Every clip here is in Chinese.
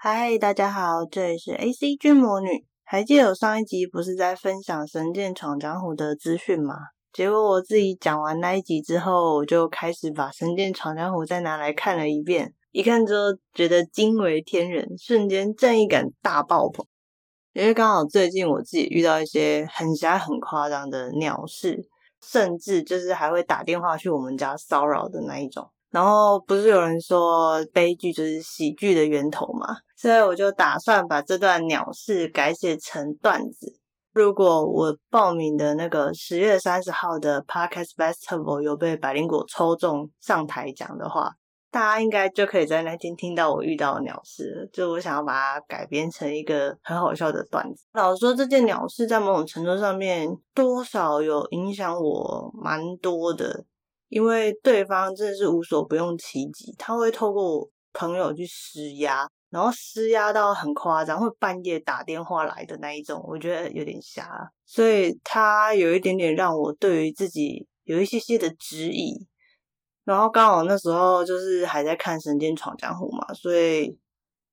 嗨，大家好，这里是 AC 君魔女。还记得我上一集不是在分享《神剑闯江湖》的资讯吗？结果我自己讲完那一集之后，我就开始把《神剑闯江湖》再拿来看了一遍。一看之后，觉得惊为天人，瞬间正义感大爆棚。因为刚好最近我自己遇到一些很瞎、很夸张的鸟事，甚至就是还会打电话去我们家骚扰的那一种。然后不是有人说悲剧就是喜剧的源头嘛？所以我就打算把这段鸟事改写成段子。如果我报名的那个十月三十号的 Podcast Festival 有被百灵果抽中上台讲的话，大家应该就可以在那天听到我遇到的鸟事。就我想要把它改编成一个很好笑的段子。老实说，这件鸟事在某种程度上面多少有影响我蛮多的。因为对方真的是无所不用其极，他会透过朋友去施压，然后施压到很夸张，会半夜打电话来的那一种，我觉得有点瞎，所以他有一点点让我对于自己有一些些的质疑。然后刚好那时候就是还在看《神剑闯江湖》嘛，所以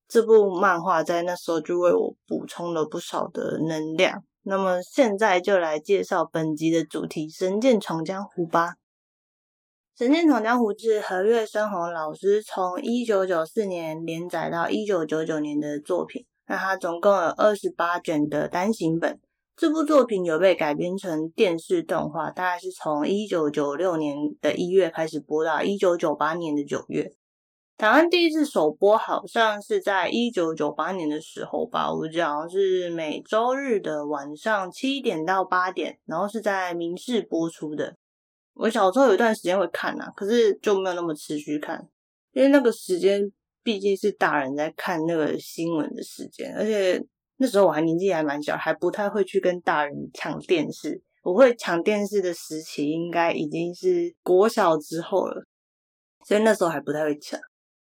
这部漫画在那时候就为我补充了不少的能量。那么现在就来介绍本集的主题《神剑闯江湖》吧。《神剑闯江湖》是何月生红老师从一九九四年连载到一九九九年的作品。那它总共有二十八卷的单行本。这部作品有被改编成电视动画，大概是从一九九六年的一月开始播到一九九八年的九月。台湾第一次首播好像是在一九九八年的时候吧，我记得好像是每周日的晚上七点到八点，然后是在民视播出的。我小时候有一段时间会看啊，可是就没有那么持续看，因为那个时间毕竟是大人在看那个新闻的时间，而且那时候我还年纪还蛮小，还不太会去跟大人抢电视。我会抢电视的时期应该已经是国小之后了，所以那时候还不太会抢。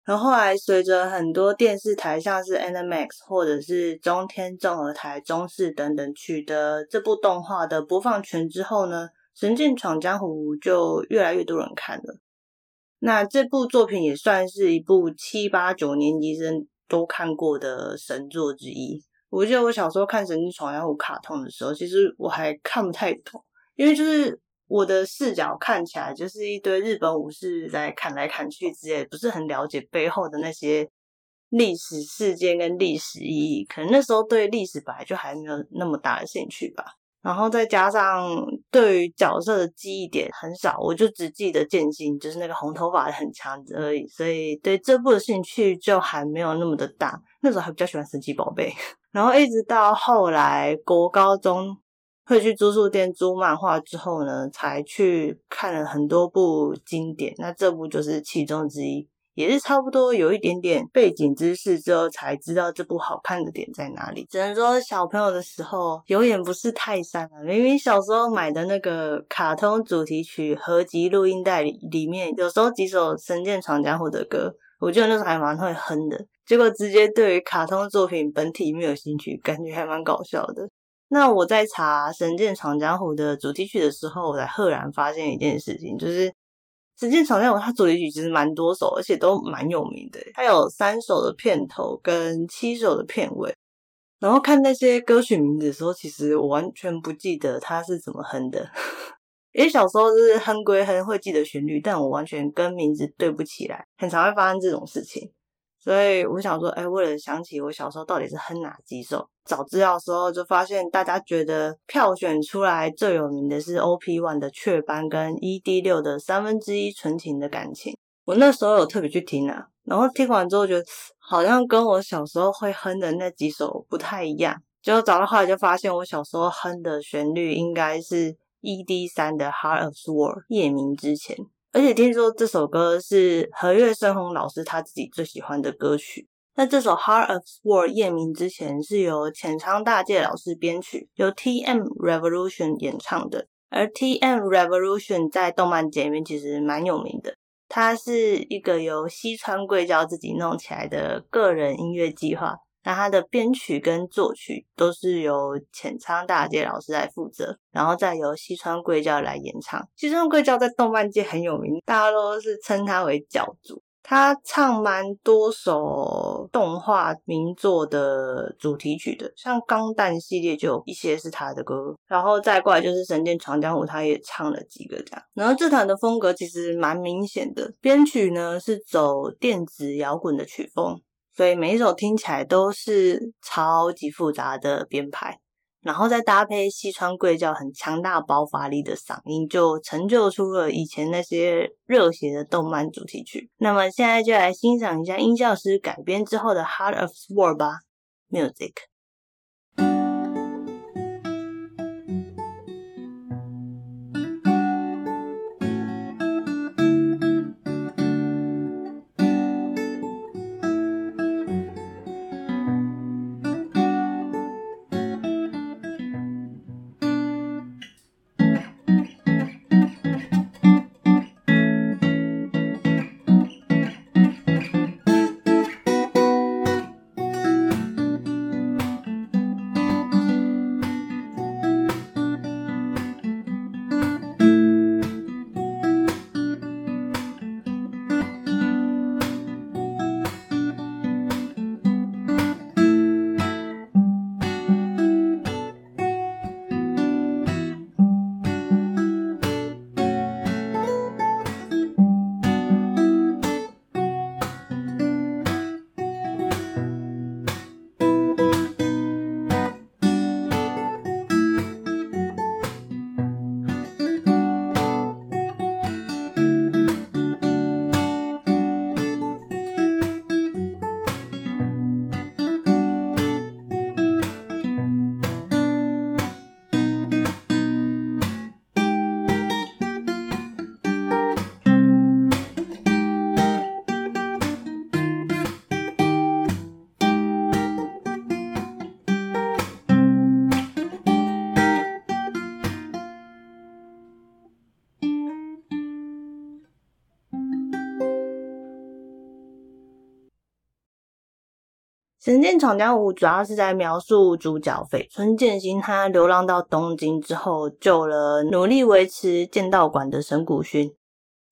然后后来随着很多电视台，像是 Animax 或者是中天综合台、中视等等取得这部动画的播放权之后呢，《神剑闯江湖》就越来越多人看了，那这部作品也算是一部七八九年级生都看过的神作之一。我记得我小时候看《神剑闯江湖》卡通的时候，其实我还看不太懂，因为就是我的视角看起来就是一堆日本武士在砍来砍去之类，不是很了解背后的那些历史事件跟历史意义。可能那时候对历史本来就还没有那么大的兴趣吧。然后再加上对于角色的记忆点很少，我就只记得剑心，就是那个红头发很强而已，所以对这部的兴趣就还没有那么的大。那时候还比较喜欢神奇宝贝，然后一直到后来国高中会去租书店租漫画之后呢，才去看了很多部经典，那这部就是其中之一。也是差不多有一点点背景知识之后，才知道这部好看的点在哪里。只能说小朋友的时候有眼不识泰山啊！明明小时候买的那个卡通主题曲合集录音带里里面，有时候几首《神剑闯江湖》的歌，我觉得那时候还蛮会哼的。结果直接对于卡通作品本体没有兴趣，感觉还蛮搞笑的。那我在查《神剑闯江湖》的主题曲的时候，我才赫然发现一件事情，就是。《神剑闯江湖》它主题曲其实蛮多首，而且都蛮有名的。他有三首的片头跟七首的片尾。然后看那些歌曲名字的时候，其实我完全不记得他是怎么哼的。因为小时候是哼归哼，会记得旋律，但我完全跟名字对不起来，很常会发生这种事情。所以我想说，哎，为了想起我小时候到底是哼哪几首，找资料的时候就发现，大家觉得票选出来最有名的是 OP One 的雀斑跟 ED 六的三分之一纯情的感情。我那时候有特别去听啊，然后听完之后觉得好像跟我小时候会哼的那几首不太一样。结果找到后来就发现，我小时候哼的旋律应该是 ED 三的 Heart of Sword 夜明之前。而且听说这首歌是何月生红老师他自己最喜欢的歌曲。那这首《Heart of Sword》夜明之前是由浅仓大介老师编曲，由 T.M. Revolution 演唱的。而 T.M. Revolution 在动漫界里面其实蛮有名的，它是一个由西川贵教自己弄起来的个人音乐计划。那他的编曲跟作曲都是由浅仓大介老师来负责，然后再由西川贵教来演唱。西川贵教在动漫界很有名，大家都是称他为教主。他唱蛮多首动画名作的主题曲的，像《钢弹》系列就有一些是他的歌，然后再过来就是《神剑闯江湖》，他也唱了几个这样。然后这团的风格其实蛮明显的，编曲呢是走电子摇滚的曲风，所以每一首听起来都是超级复杂的编排。然后再搭配西川贵教很强大爆发力的嗓音，就成就出了以前那些热血的动漫主题曲。那么现在就来欣赏一下音效师改编之后的《Heart of Sword》吧，Music。《神剑闯江湖》主要是在描述主角绯村剑心，他流浪到东京之后，救了努力维持剑道馆的神谷薰。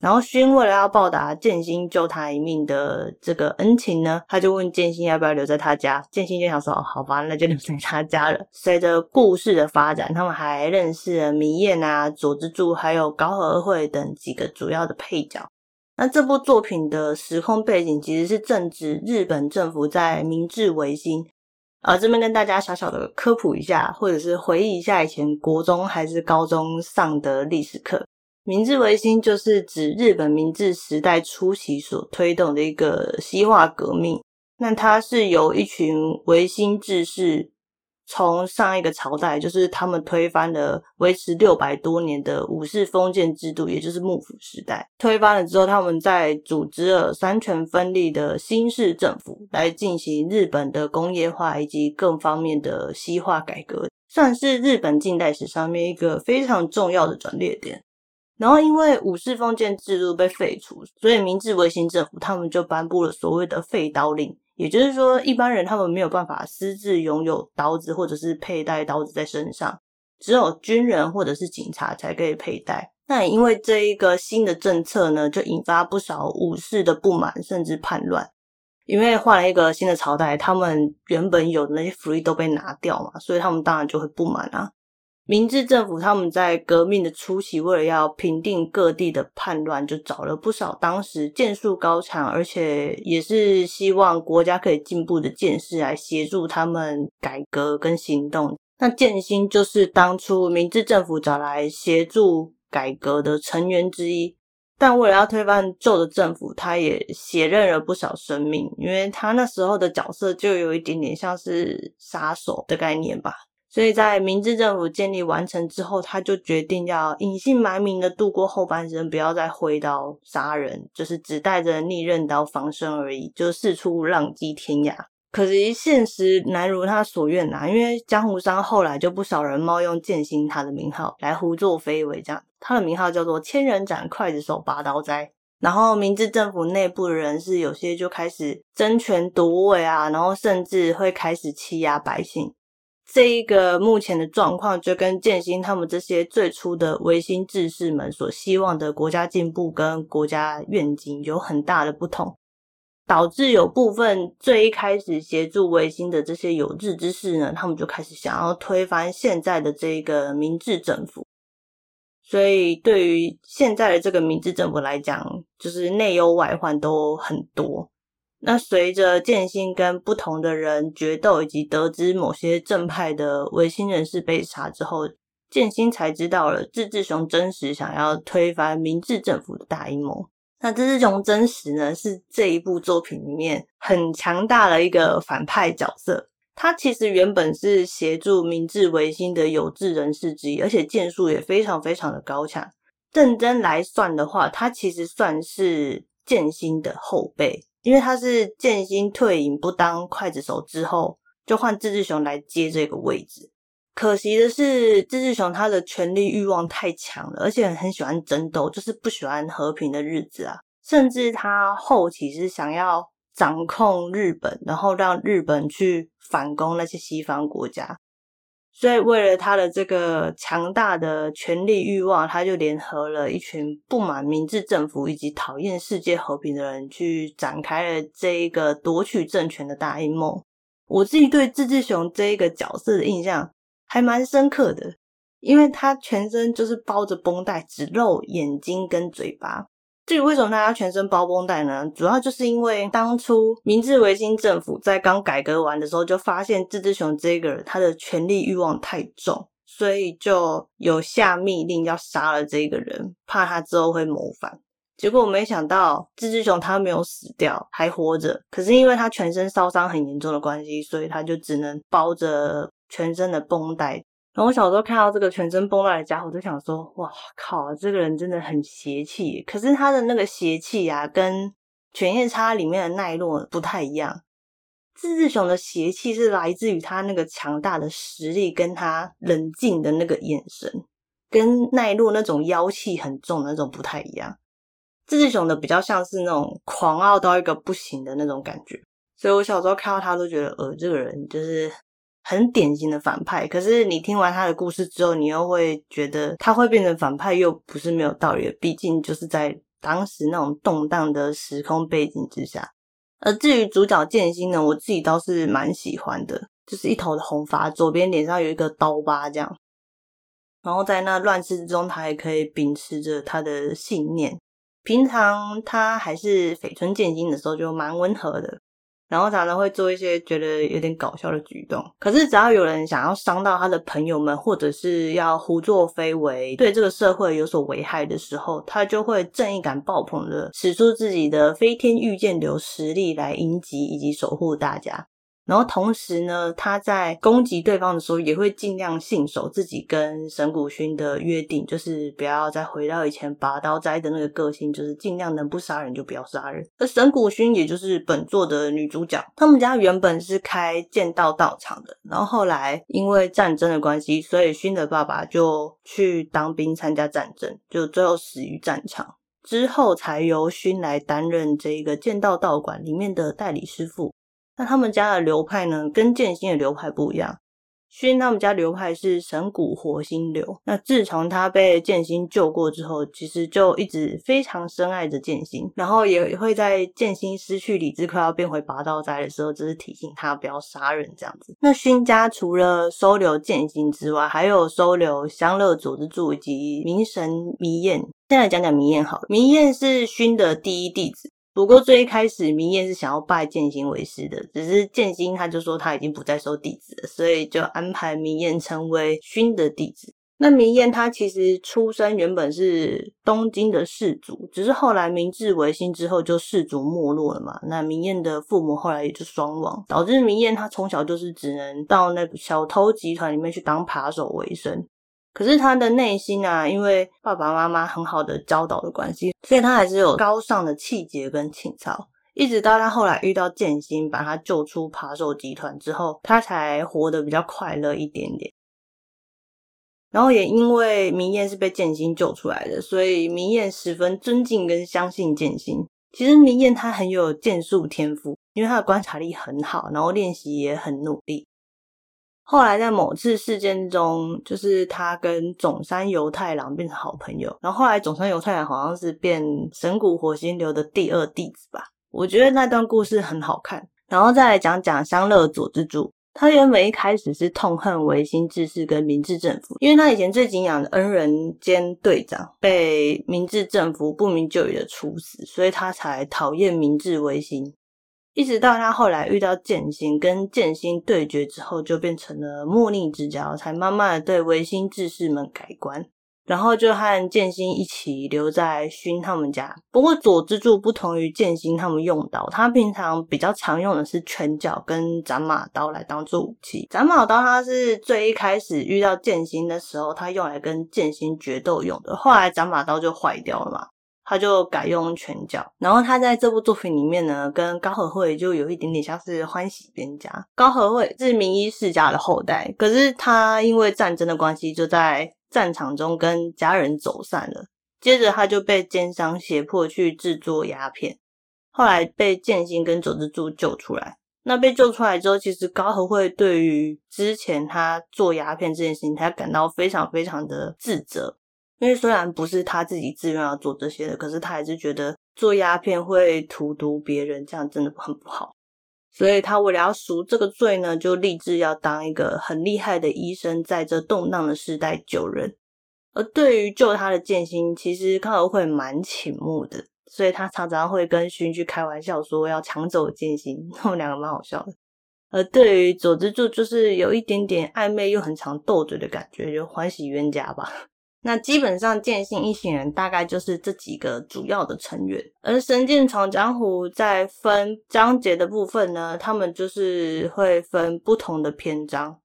然后薰为了要报答剑心救他一命的这个恩情呢，他就问剑心要不要留在他家。剑心就想说：“哦，好吧，那就留在他家了。”随着故事的发展，他们还认识了弥彦啊、佐之助，还有高和会等几个主要的配角。那这部作品的时空背景其实是正值日本政府在明治维新，啊，这边跟大家小小的科普一下，或者是回忆一下以前国中还是高中上的历史课。明治维新就是指日本明治时代初期所推动的一个西化革命，那它是由一群维新志士。从上一个朝代，就是他们推翻了维持六百多年的武士封建制度，也就是幕府时代。推翻了之后，他们再组织了三权分立的新式政府，来进行日本的工业化以及各方面的西化改革，算是日本近代史上面一个非常重要的转捩点。然后，因为武士封建制度被废除，所以明治维新政府他们就颁布了所谓的废刀令。也就是说，一般人他们没有办法私自拥有刀子，或者是佩戴刀子在身上，只有军人或者是警察才可以佩戴。那也因为这一个新的政策呢，就引发不少武士的不满，甚至叛乱。因为换了一个新的朝代，他们原本有的那些福利都被拿掉嘛，所以他们当然就会不满啊。明治政府他们在革命的初期，为了要平定各地的叛乱，就找了不少当时剑术高强，而且也是希望国家可以进步的剑士来协助他们改革跟行动。那剑心就是当初明治政府找来协助改革的成员之一，但为了要推翻旧的政府，他也血刃了不少生命，因为他那时候的角色就有一点点像是杀手的概念吧。所以在明治政府建立完成之后，他就决定要隐姓埋名的度过后半生，不要再挥刀杀人，就是只带着逆刃刀防身而已，就四处浪迹天涯。可惜现实难如他所愿呐、啊，因为江湖上后来就不少人冒用剑心他的名号来胡作非为，这样他的名号叫做千人斩刽子手拔刀斋。然后明治政府内部的人是有些就开始争权夺位啊，然后甚至会开始欺压百姓。这一个目前的状况，就跟建新他们这些最初的维新志士们所希望的国家进步跟国家愿景有很大的不同。导致有部分最一开始协助维新的这些有志之士呢，他们就开始想要推翻现在的这个明治政府。所以，对于现在的这个明治政府来讲，就是内忧外患都很多。那随着建兴跟不同的人决斗，以及得知某些正派的维新人士被杀之后，建兴才知道了志志雄真实想要推翻明治政府的大阴谋。那志志雄真实呢，是这一部作品里面很强大的一个反派角色。他其实原本是协助明治维新的有志人士之一，而且剑术也非常非常的高强。认真来算的话，他其实算是剑心的后辈，因为他是剑心退隐不当刽子手之后，就换志志雄来接这个位置。可惜的是，志志雄他的权力欲望太强了，而且很喜欢争斗，就是不喜欢和平的日子啊。甚至他后期是想要。掌控日本，然后让日本去反攻那些西方国家。所以，为了他的这个强大的权力欲望，他就联合了一群不满明治政府以及讨厌世界和平的人，去展开了这一个夺取政权的大阴谋。我自己对志志雄这一个角色的印象还蛮深刻的，因为他全身就是包着绷带，只露眼睛跟嘴巴。至于为什么他要全身包绷带呢？主要就是因为当初明治维新政府在刚改革完的时候，就发现志志雄这个人他的权力欲望太重，所以就有下命令要杀了这个人，怕他之后会谋反。结果我没想到志志雄他没有死掉，还活着。可是因为他全身烧伤很严重的关系，所以他就只能包着全身的绷带。然后我小时候看到这个全身绷带的家伙，就想说：哇靠，这个人真的很邪气。可是他的那个邪气啊，跟犬夜叉里面的奈落不太一样。志志雄的邪气是来自于他那个强大的实力，跟他冷静的那个眼神，跟奈落那种妖气很重的那种不太一样。志志雄的比较像是那种狂傲到一个不行的那种感觉。所以我小时候看到他都觉得，呃，这个人就是。很典型的反派，可是你听完他的故事之后，你又会觉得他会变成反派又不是没有道理的。毕竟就是在当时那种动荡的时空背景之下。而至于主角剑心呢，我自己倒是蛮喜欢的，就是一头的红发，左边脸上有一个刀疤这样。然后在那乱世之中，他还可以秉持着他的信念。平常他还是绯村剑心的时候，就蛮温和的。然后常常会做一些觉得有点搞笑的举动，可是只要有人想要伤到他的朋友们，或者是要胡作非为，对这个社会有所危害的时候，他就会正义感爆棚的使出自己的飞天御剑流实力来迎击以及守护大家。然后同时呢，他在攻击对方的时候，也会尽量信守自己跟神谷薰的约定，就是不要再回到以前拔刀斋的那个个性，就是尽量能不杀人就不要杀人。而神谷薰也就是本作的女主角，他们家原本是开剑道道场的，然后后来因为战争的关系，所以薰的爸爸就去当兵参加战争，就最后死于战场，之后才由薰来担任这个剑道道馆里面的代理师傅。那他们家的流派呢，跟剑心的流派不一样。薰他们家流派是神谷活心流。那自从他被剑心救过之后，其实就一直非常深爱着剑心，然后也会在剑心失去理智、快要变回拔刀斋的时候，就是提醒他不要杀人这样子。那薰家除了收留剑心之外，还有收留香乐佐之助以及明神弥彦。先来讲讲弥彦好了，弥彦是薰的第一弟子。不过最一开始，明彦是想要拜剑心为师的，只是剑心他就说他已经不再收弟子了，所以就安排明彦成为薰的弟子。那明彦他其实出生原本是东京的氏族，只是后来明治维新之后就氏族没落了嘛，那明彦的父母后来也就双亡，导致明彦他从小就是只能到那个小偷集团里面去当扒手为生。可是他的内心啊，因为爸爸妈妈很好的教导的关系，所以他还是有高尚的气节跟情操。一直到他后来遇到剑心，把他救出扒手集团之后，他才活得比较快乐一点点。然后也因为明艳是被剑心救出来的，所以明艳十分尊敬跟相信剑心。其实明艳她很有剑术天赋，因为她的观察力很好，然后练习也很努力。后来在某次事件中，就是他跟总山由太郎变成好朋友。然后后来总山由太郎好像是变神谷火星流的第二弟子吧。我觉得那段故事很好看。然后再来讲讲香乐佐之助。他原本一开始是痛恨维新志士跟明治政府，因为他以前最敬仰的恩人兼队长被明治政府不明就里的处死，所以他才讨厌明治维新。一直到他后来遇到剑心，跟剑心对决之后，就变成了莫逆之交，才慢慢的对维新志士们改观。然后就和剑心一起留在薰他们家。不过佐之助不同于剑心他们用刀，他平常比较常用的是拳脚跟斩马刀来当做武器。斩马刀他是最一开始遇到剑心的时候，他用来跟剑心决斗用的。后来斩马刀就坏掉了嘛，他就改用拳脚。然后他在这部作品里面呢，跟高和惠就有一点点像是欢喜冤家。高和惠是名医世家的后代，可是他因为战争的关系，就在战场中跟家人走散了，接着他就被奸商胁迫去制作鸦片，后来被剑心跟佐之助救出来。那被救出来之后，其实高和惠对于之前他做鸦片这件事情，他感到非常非常的自责，因为虽然不是他自己自愿要做这些的，可是他还是觉得做鸦片会荼毒别人，这样真的很不好。所以他为了要赎这个罪呢，就立志要当一个很厉害的医生，在这动荡的时代救人。而对于救他的剑心，其实康和惠蛮倾慕的，所以他常常会跟薰去开玩笑说要抢走剑心，他们两个蛮好笑的。而对于佐之助，就是有一点点暧昧又很常斗嘴的感觉，就欢喜冤家吧。那基本上剑心一行人大概就是这几个主要的成员，而《神剑闯江湖》在分章节的部分呢，他们就是会分不同的篇章。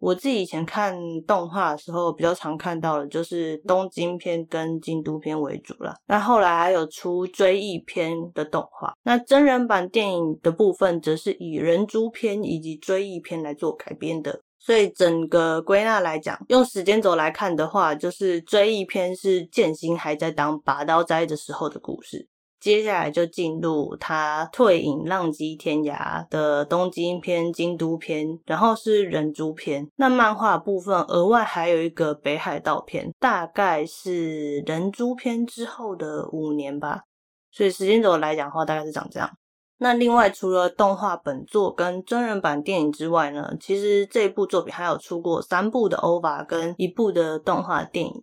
我自己以前看动画的时候，比较常看到的就是东京篇跟京都篇为主啦。那后来还有出追忆篇的动画，那真人版电影的部分则是以人诛篇以及追忆篇来做改编的。所以整个归纳来讲，用时间轴来看的话，就是追忆篇是剑心还在当拔刀斋的时候的故事。接下来就进入他退隐浪迹天涯的东京篇、京都篇，然后是人诛篇。那漫画部分额外还有一个北海道篇，大概是人诛篇之后的五年吧。所以时间轴来讲的话，大概是长这样。那另外，除了动画本作跟真人版电影之外呢，其实这部作品还有出过三部的 OVA 跟一部的动画电影。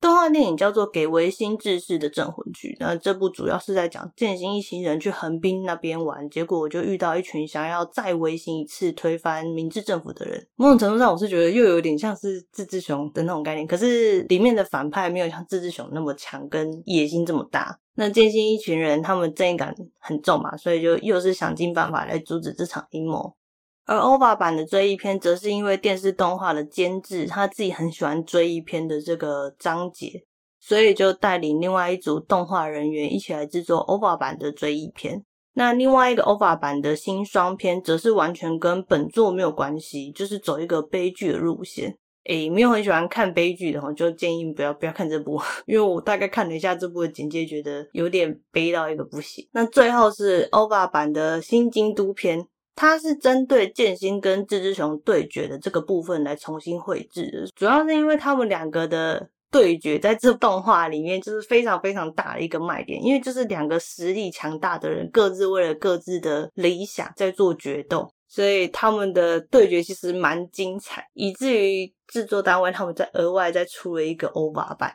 动画电影叫做《给维新志士的镇魂曲》，那这部主要是在讲剑心一行人去横滨那边玩，结果我就遇到一群想要再维新一次推翻明治政府的人。某种程度上，我是觉得又有点像是志志雄的那种概念，可是里面的反派没有像志志雄那么强，跟野心这么大。那剑心一群人他们正义感很重嘛，所以就又是想尽办法来阻止这场阴谋。而 OVA 版的追忆篇，则是因为电视动画的监制他自己很喜欢追忆篇的这个章节，所以就带领另外一组动画人员一起来制作 OVA 版的追忆篇。那另外一个 OVA 版的新双篇，则是完全跟本作没有关系，就是走一个悲剧的路线。诶，没有很喜欢看悲剧的话，就建议不要不要看这部，因为我大概看了一下这部的简介，觉得有点悲到一个不行。那最后是 OVA 版的新京都篇。它是针对剑心跟志之雄对决的这个部分来重新绘制的，主要是因为他们两个的对决在这动画里面就是非常非常大的一个卖点，因为就是两个实力强大的人各自为了各自的理想在做决斗，所以他们的对决其实蛮精彩，以至于制作单位他们在额外再出了一个 OVA 版。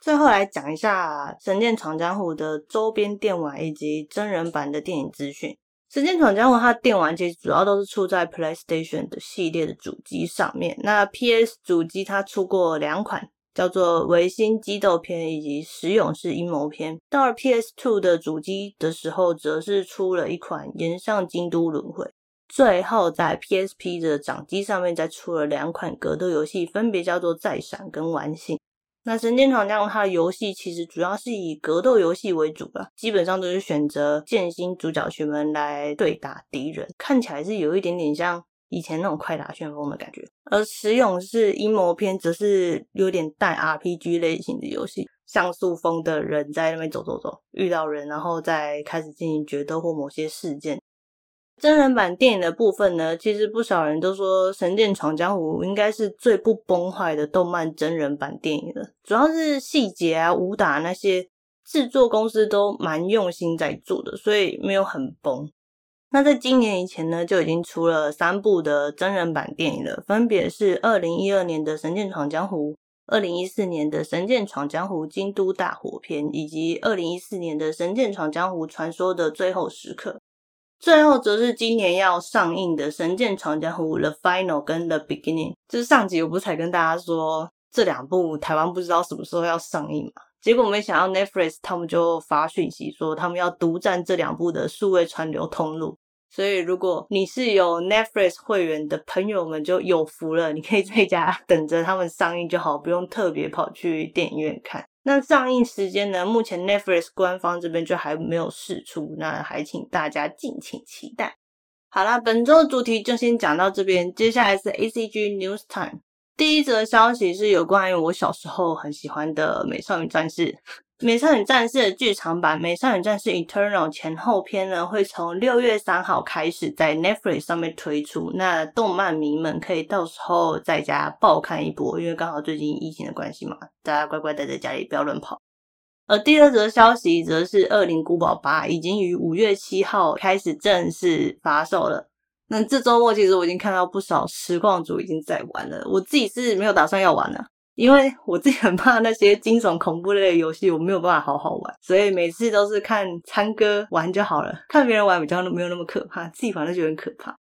最后来讲一下《神剑闯江湖》的周边电玩以及真人版的电影资讯。《神剑闯江湖》它的电玩其实主要都是出在 PlayStation 的系列的主机上面。那 PS 主机它出过两款，叫做《维新激斗篇》以及《石勇士阴谋篇》。到了 PS2 的主机的时候，则是出了一款《炎上京都轮回》。最后在 PSP 的掌机上面再出了两款格斗游戏，分别叫做《再闪》跟《玩性》。那《神剑闯江湖》它的游戏其实主要是以格斗游戏为主吧，基本上都是选择剑心主角群们来对打敌人，看起来是有一点点像以前那种快打旋风的感觉。而《石勇士阴谋篇》则是有点带 RPG 类型的游戏，像素风的人在那边走走走，遇到人然后再开始进行决斗或某些事件。真人版电影的部分呢，其实不少人都说《神剑闯江湖》应该是最不崩坏的动漫真人版电影了。主要是细节啊、武打那些，制作公司都蛮用心在做的，所以没有很崩。那在今年以前呢，就已经出了三部的真人版电影了，分别是二零一二年的《神剑闯江湖》，二零一四年的《神剑闯江湖：京都大火篇》，以及二零一四年的《神剑闯江湖：传说的最后时刻》。最后则是今年要上映的《神剑闯江湖：The Final》跟《The Beginning》。就是上集我不是才跟大家说，这两部台湾不知道什么时候要上映嘛？结果没想到 Netflix 他们就发讯息说，他们要独占这两部的数位串流通路。所以如果你是有 Netflix 会员的朋友们就有福了，你可以在家等着他们上映就好，不用特别跑去电影院看。那上映时间呢？目前 Netflix 官方这边就还没有释出，那还请大家敬请期待。好啦，本周的主题就先讲到这边，接下来是 ACG News Time。第一则消息是有关于我小时候很喜欢的《美少女战士》。《美少女战士》的剧场版《美少女战士 Eternal》前后篇呢，会从六月三号开始在 Netflix 上面推出。那动漫迷们可以到时候在家爆看一波，因为刚好最近疫情的关系嘛，大家乖乖待在家里，不要乱跑。而第二则消息则是《恶灵古堡八》已经于五月七号开始正式发售了。那这周末其实我已经看到不少实况主已经在玩了，我自己是没有打算要玩了，因为我自己很怕那些惊悚恐怖类的游戏，我没有办法好好玩，所以每次都是看参哥玩就好了，看别人玩比较没有那么可怕，自己反正就很可怕。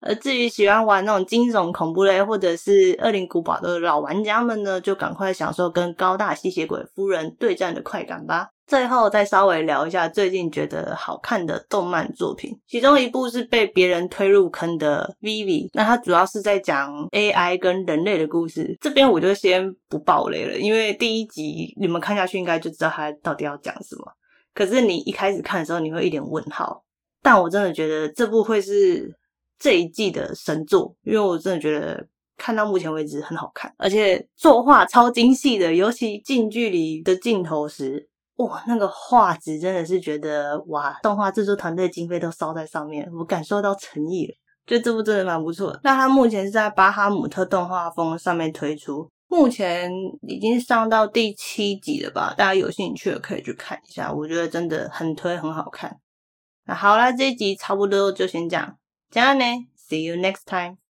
而至于喜欢玩那种惊悚恐怖类或者是恶灵古堡的老玩家们呢，就赶快享受跟高大吸血鬼夫人对战的快感吧。最后再稍微聊一下最近觉得好看的动漫作品，其中一部是被别人推入坑的《Vivi》，那它主要是在讲 AI 跟人类的故事。这边我就先不爆雷了，因为第一集你们看下去应该就知道它到底要讲什么。可是你一开始看的时候，你会一点问号。但我真的觉得这部会是这一季的神作，因为我真的觉得看到目前为止很好看，而且作画超精细的，尤其近距离的镜头时。哇，那个画质真的是觉得哇，动画制作团队经费都烧在上面，我感受到诚意了。就这部真的蛮不错的。那它目前是在巴哈姆特动画风上面推出，目前已经上到第七集了吧？大家有兴趣的可以去看一下，我觉得真的很推，很好看。那好啦，这一集差不多就先这样，这样呢，See you next time。